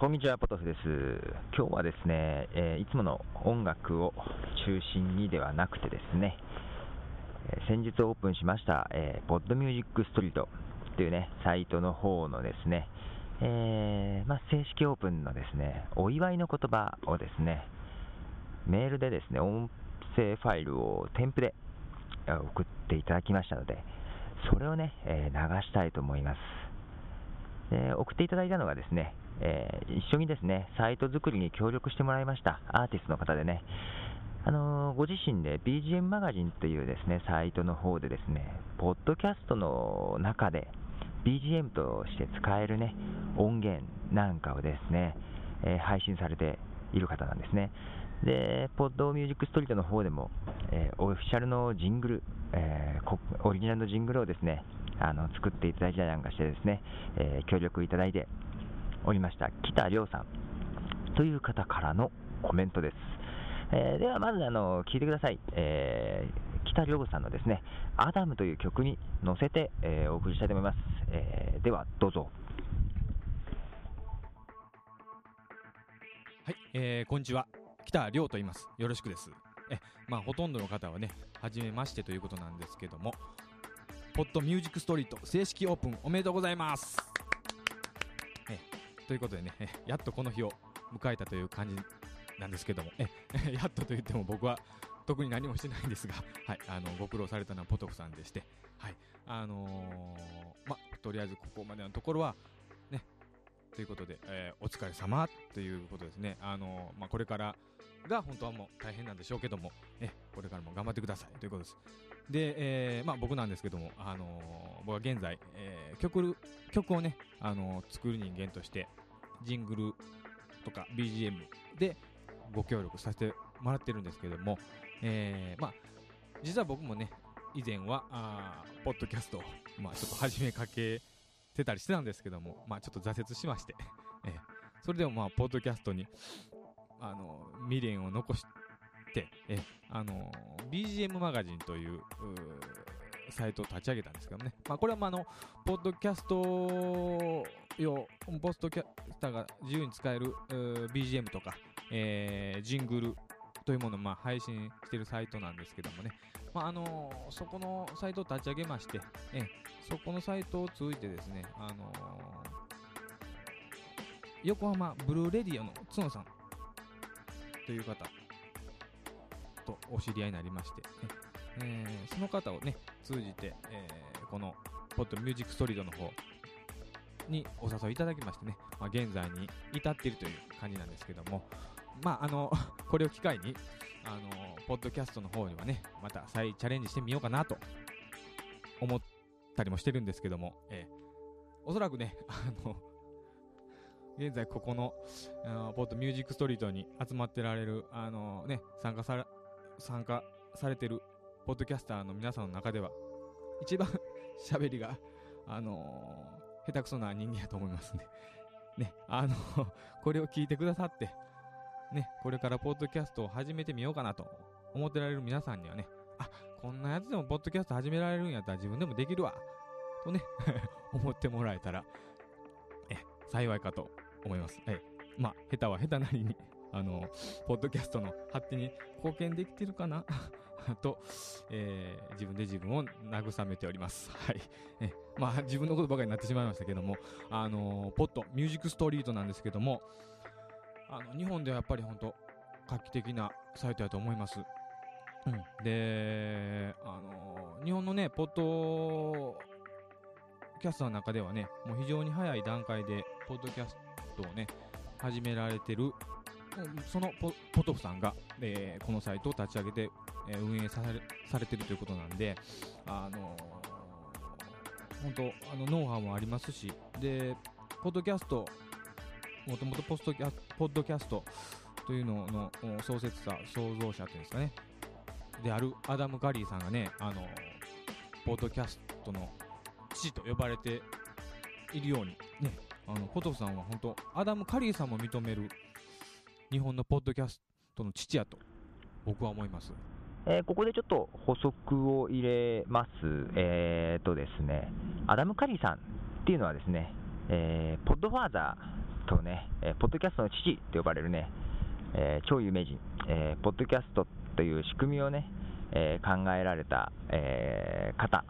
こんにちは、ポトフです。今日はですね、えーいつもの音楽を中心にではなくてですね、えー先日オープンしました、えー、ポッドミュージックストリートというね、サイトの方のですね、えーまあ、正式オープンのですね、お祝いの言葉をですね、メールでですね、音声ファイルを添付で送っていただきましたので、それをね、えー流したいと思います。で送っていただいたのがですね、えー一緒にですね、サイト作りに協力してもらいましたアーティストの方でね、あのーご自身で BGM マガジンというですね、サイトの方でですね、ポッドキャストの中で BGM として使えるね、音源なんかをですね、え配信されている方なんですね。で、ポッドミュージックストリートの方でも、えーオフィシャルのジングル、えーオリジナルのジングルをですね、あの作っていただいたりなんかしてですね、えー協力いただいておりました、北亮さんという方からのコメントです。えーでは、まずあの聞いてください、えー北亮さんのですね、アダムという曲に乗せて、えーお送りしたいと思います。えーでは、どうぞ。はい、えー、こんにちは。北亮と言います。よろしくです。え、まあ、ほとんどの方はね、初めましてということなんですけども、ポッドミュージックストリート正式オープンおめでとうございます。え、ということでね、やっとこの日を迎えたという感じなんですけども、え、やっとと言っても僕は特に何もしてないんですが、はい、あの、ご苦労されたのはポトフさんでして、はい、あのーま、とりあえずここまでのところは、ね、ということで、えーお疲れ様ということですね。あのーま、これからが本当はもう大変なんでしょうけども、えこれからも頑張ってくださいということです。で、えーまあ、僕なんですけども、あのー僕は現在、えー曲曲をね、あのー作る人間として、ジングルとか BGM でご協力させてもらってるんですけども、えーまあ、実は僕もね、以前は、あポッドキャストを、まあ、ちょっと始めかけてたりしてたんですけども、まあ、ちょっと挫折しまして、ええそれでもまあ、ポッドキャストに、あの、未練を残してて、えあの、BGM マガジンという、サイトを立ち上げたんですけどね。まあ、これはまあ、の、ポッドキャスト用、ポッドキャスターが自由に使える BGM とか、えージングルというものをまあ配信しているサイトなんですけどもね。まあ、あのそこのサイトを立ち上げまして、ええそこのサイトを通じてですね、あの横浜ブルーレディオの角さんという方とお知り合いになりまして、ええーその方をね、通じて、えーこのポッドミュージックストリートの方にお誘いいただきましてね、まあ、現在に至っているという感じなんですけども、まあ、あの、これを機会に、あの、ポッドキャストの方にはね、また再チャレンジしてみようかなと思ったりもしてるんですけども、えーおそらくね、あの、現在ここの、あのポッドミュージックストリートに集まってられる、あのね、参加され、参加されてるポッドキャスターの皆さんの中では、一番 喋りが、あの下手くそな人間やと思いますね。ね、あの、これを聞いてくださって、ね、これからポッドキャストを始めてみようかなと思ってられる皆さんにはね、あ、こんなやつでもポッドキャスト始められるんやったら自分でもできるわ、とね、思ってもらえたら、え、幸いかと思います。え、まあ、下手は下手なりに、あの、ポッドキャストの発展に貢献できてるかな？と、えー自分で自分を慰めております。はい。え、まあ、自分のことばかりになってしまいましたけども、あのポッド、ミュージックストリートなんですけども、あの、日本ではやっぱり本当画期的なサイトだと思います。うん。で、あの日本のね、ポッドキャストの中ではね、もう非常に早い段階で、ポッドキャストをね、始められてる、そのポポトフさんが、えーこのサイトを立ち上げて、えー運営されされてるということなんで、あの本当あのノウハウもありますし、で、ポッドキャスト、もともとポストキャポッドキャストというのの創設者、創造者というんですかね、であるアダム・ガリーさんがね、あのポッドキャストの父と呼ばれているように、ね、あのポトフさんは本当、アダム・カリーさんも認める日本のポッドキャストの父やと僕は思います。えーここでちょっと補足を入れます。えーとですね、アダム・カリーさんっていうのはですね、えーポッドファーザーとね、えーポッドキャストの父と呼ばれるね、えー超有名人、えーポッドキャストという仕組みをね、えー考えられた、えー方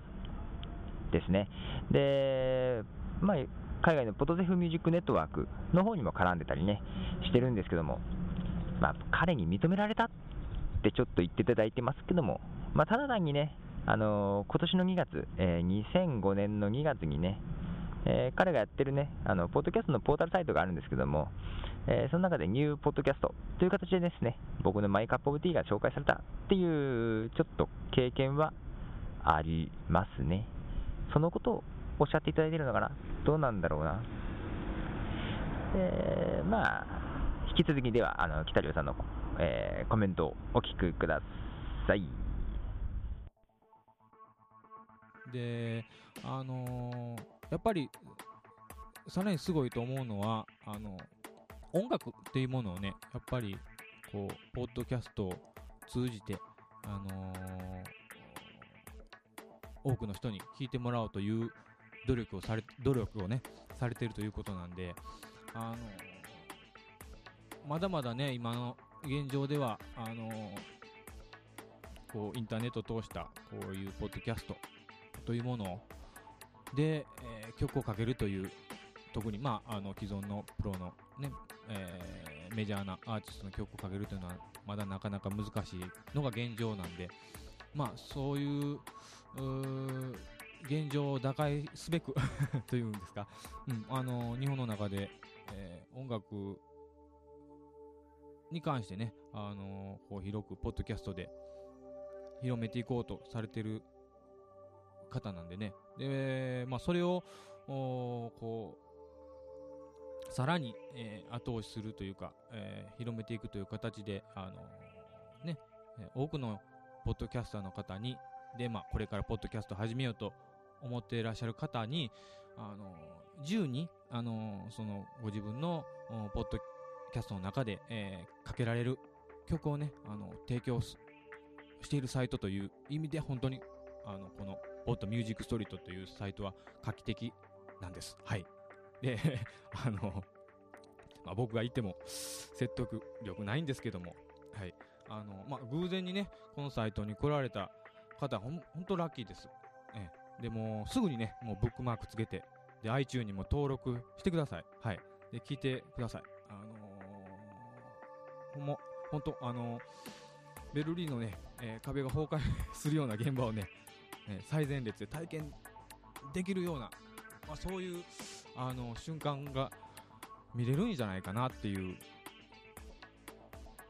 ですね。で、まあ、海外のポトゼフミュージックネットワークの方にも絡んでたりね、してるんですけども、まあ、彼に認められたってちょっと言っていただいてますけども、まあ、ただ単にね、あのー今年の2月、えー2005年の2月にね、えー彼がやってるね、あの、ポッドキャストのポータルサイトがあるんですけども、えーその中でニューポッドキャストという形でですね、僕のマイカップオブティーが紹介されたっていう、ちょっと経験はありますね。そのことをおっしゃっていただいているのかなどうなんだろうな。えーまあ、引き続きでは、あの、北條さんの、えーコメントをお聞きください。で、あのーやっぱり、さらにすごいと思うのは、あの、音楽っていうものをね、やっぱり、こう、ポッドキャストを通じて、あのー多くの人に聞いてもらおうという努力をされ、努力をね、されているということなんで、あのまだまだね、今の現状では、あのこう、インターネットを通した、こういうポッドキャストというもので、えー曲をかけるという、特に、まあ、あの既存のプロの、ねえーメジャーなアーティストの曲をかけるというのは、まだなかなか難しいのが現状なんで、まあ、そういうう現状を打開すべく というんですか、うん、あの日本の中で、えー音楽に関してね、あのこう広くポッドキャストで広めていこうとされてる方なんでね。で、まあ、それを、おこう、さらに、えー後押しするというか、えー広めていくという形で、あのね、多くのポッドキャスターの方に、で、まあ、これからポッドキャスト始めようと思っていらっしゃる方に、あの自由に、あのその、ご自分の、ポッドキャストの中で、えーかけられる曲をね、あの、提供すしているサイトという意味で、本当に、あの、この、ポッドミュージックストリートというサイトは画期的なんです。はい。で、あの、まあ、僕が言っても説得力ないんですけども、はい。あの、まあ、偶然にね、このサイトに来られた方、ほん、ほんとラッキーです。で、もすぐにね、もうブックマークつけて、で、iTunes にも登録してください。はい。で、聞いてください。あのー、ほんま、ほんと、あのーベルリンのね、えー壁が崩壊するような現場をね、え最前列で体験できるような、まあ、そういう、あの瞬間が見れるんじゃないかなっていう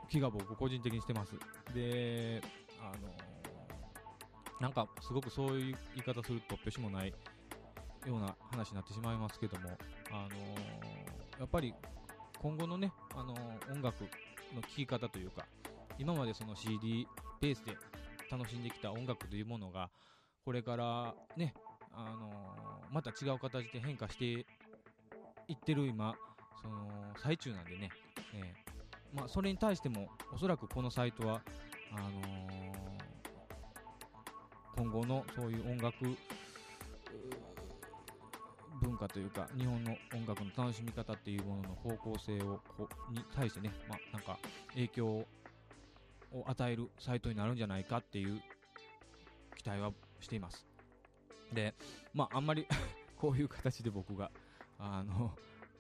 気が僕個人的にしてます。で、あのなんかすごくそういう言い方すると拍子もないような話になってしまいますけども、あのーやっぱり今後のね、あのー音楽の聴き方というか、今までその CD ベースで楽しんできた音楽というものが、これからね、あのーまた違う形で変化していってる今、その最中なんでね、えーまあ、それに対しても、おそらくこのサイトは、あの今後のそういう音楽文化というか、日本の音楽の楽しみ方っていうものの方向性をこに対してね、まあ、なんか影響を与えるサイトになるんじゃないかっていう期待はしています。で、まあ、あんまり こういう形で僕が、あの、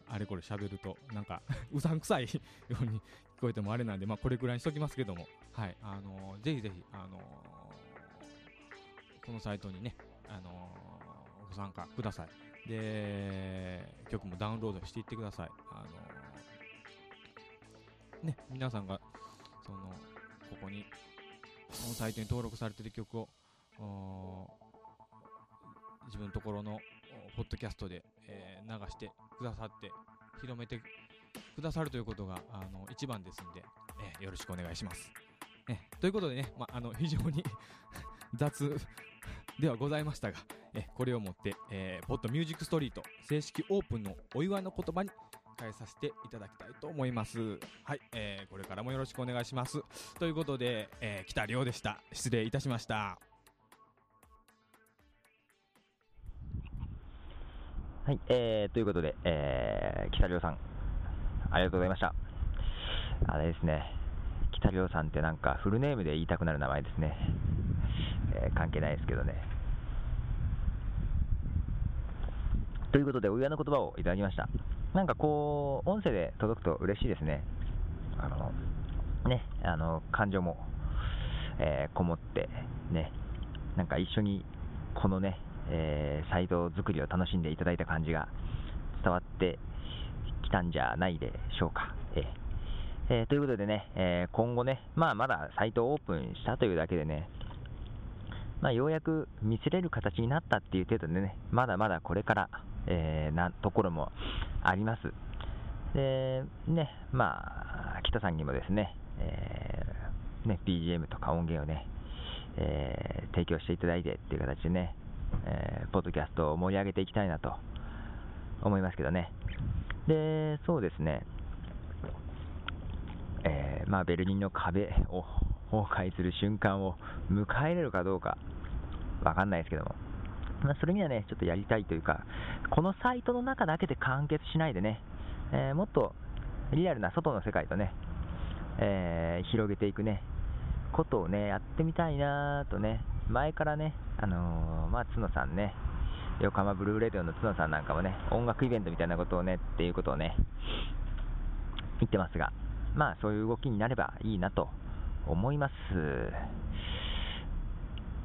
あれこれ喋ると、なんか、うさんくさいように聞こえてもあれなんで、まあ、これくらいにしときますけども、はい、あのぜひぜひ、あのこのサイトにね、あのご参加ください。で、曲もダウンロードしていってください。あのね、皆さんが、その、ここに、このサイトに登録されてる曲を、自分のところのポッドキャストで、えー流してくださって、広めてくださるということが、あの、一番ですんで、えーよろしくお願いします。えということでね、まあ、あの、非常に 雑ではございましたが、えこれをもって、えーポッドミュージックストリート正式オープンのお祝いの言葉に変えさせていただきたいと思います。はい、えーこれからもよろしくお願いします。ということで、えー北亮でした。失礼いたしました。はい、えー、ということで、えー、北亮さんありがとうございました。あれですね、北亮さんってなんかフルネームで言いたくなる名前ですね。えー関係ないですけどね。ということで、お祝いの言葉をいただきました。なんかこう、音声で届くと嬉しいですね。あの、ね、あの、感情も、えーこもって、ね、なんか一緒に、このね、えーサイト作りを楽しんでいただいた感じが伝わってきたんじゃないでしょうか。えーえーということでね、え今後ね、まあまだサイトをオープンしたというだけでね、まあ、ようやく見せれる形になったっていう程度でね、まだまだこれから、えーなところもあります。で、ね、まあ、北さんにもですね、えーね、BGM とか音源をね、えー提供していただいてっていう形でね、えーポッドキャストを盛り上げていきたいなと思いますけどね。で、そうですね、えーまあ、ベルリンの壁を崩壊する瞬間を迎えれるかどうかわかんないですけども、まあ、それにはね、ちょっとやりたいというか、このサイトの中だけで完結しないでね、えーもっとリアルな外の世界とね、えー広げていくね、ことをね、やってみたいなとね、前からね、あのーまあ、角さんね、横浜ブルーレディオの角さんなんかもね、音楽イベントみたいなことをね、っていうことをね、言ってますが、まあそういう動きになればいいなと思います。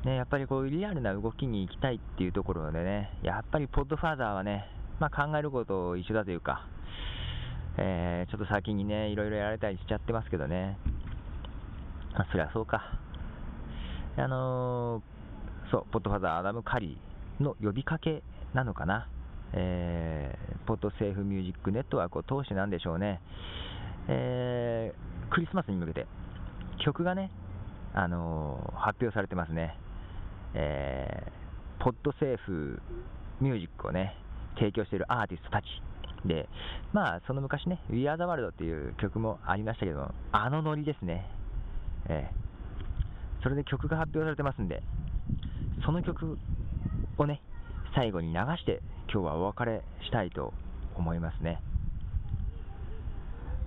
ね、やっぱりこうリアルな動きに行きたいっていうところでね、やっぱりポッドファーザーはね、まあ、考えること一緒だというか、えーちょっと先にね、いろいろやられたりしちゃってますけどね、あそりゃそうか。あのーそう、ポッドファーザーアダム・カリーの呼びかけなのかな。えーポッドセーフミュージックネットワークを通してなんでしょうね。えークリスマスに向けて曲がね、あのー発表されてますね。えーポッドセーフミュージックをね、提供しているアーティストたち。で、まあ、その昔ね、We Are the World っていう曲もありましたけど、あのノリですね。えーそれで曲が発表されてますんで、その曲をね、最後に流して、今日はお別れしたいと思いますね。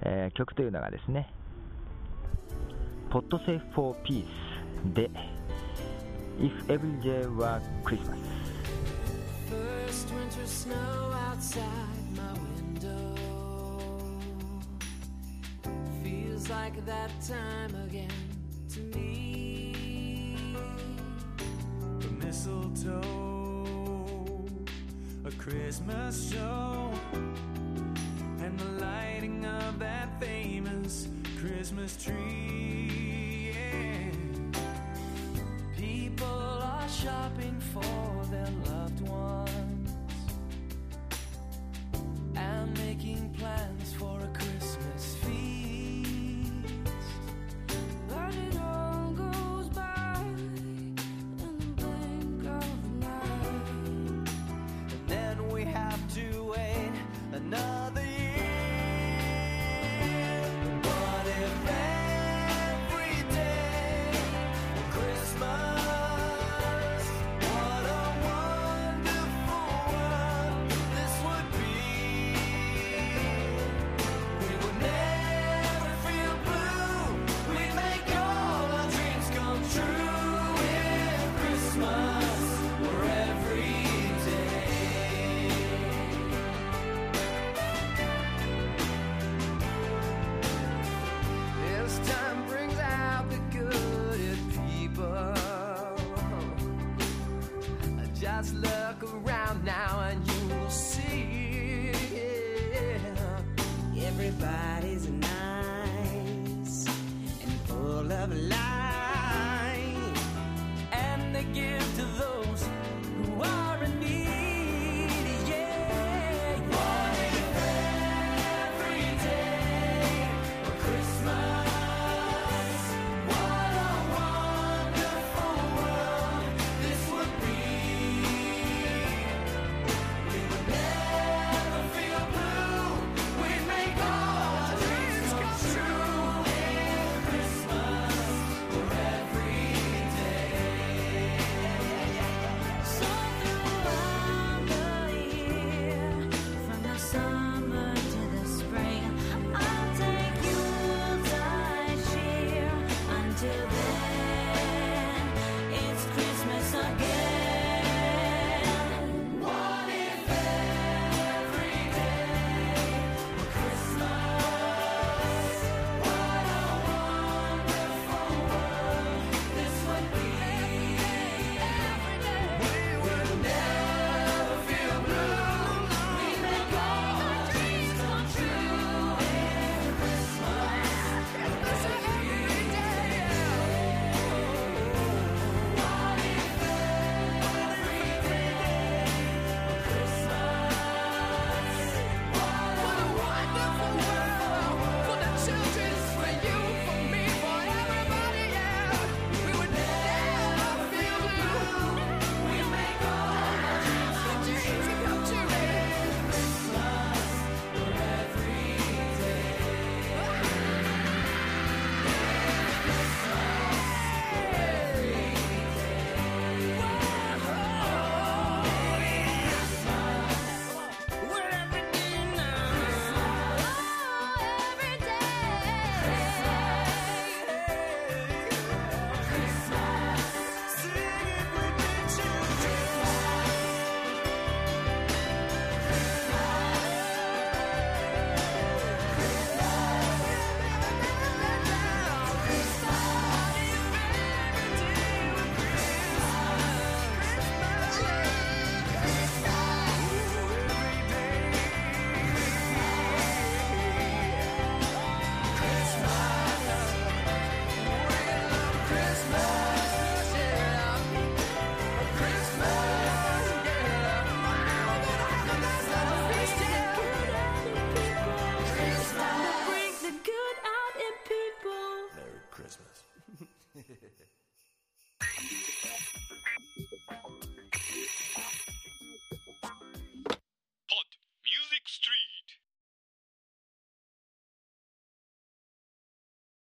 えー曲というのがですね、Pod Safe for Peace で If Every Day Were Christmas First winter snow outside my window feels like that time again to me. The mistletoe, a Christmas show, and the lighting of that famous Christmas tree. Shopping man's love.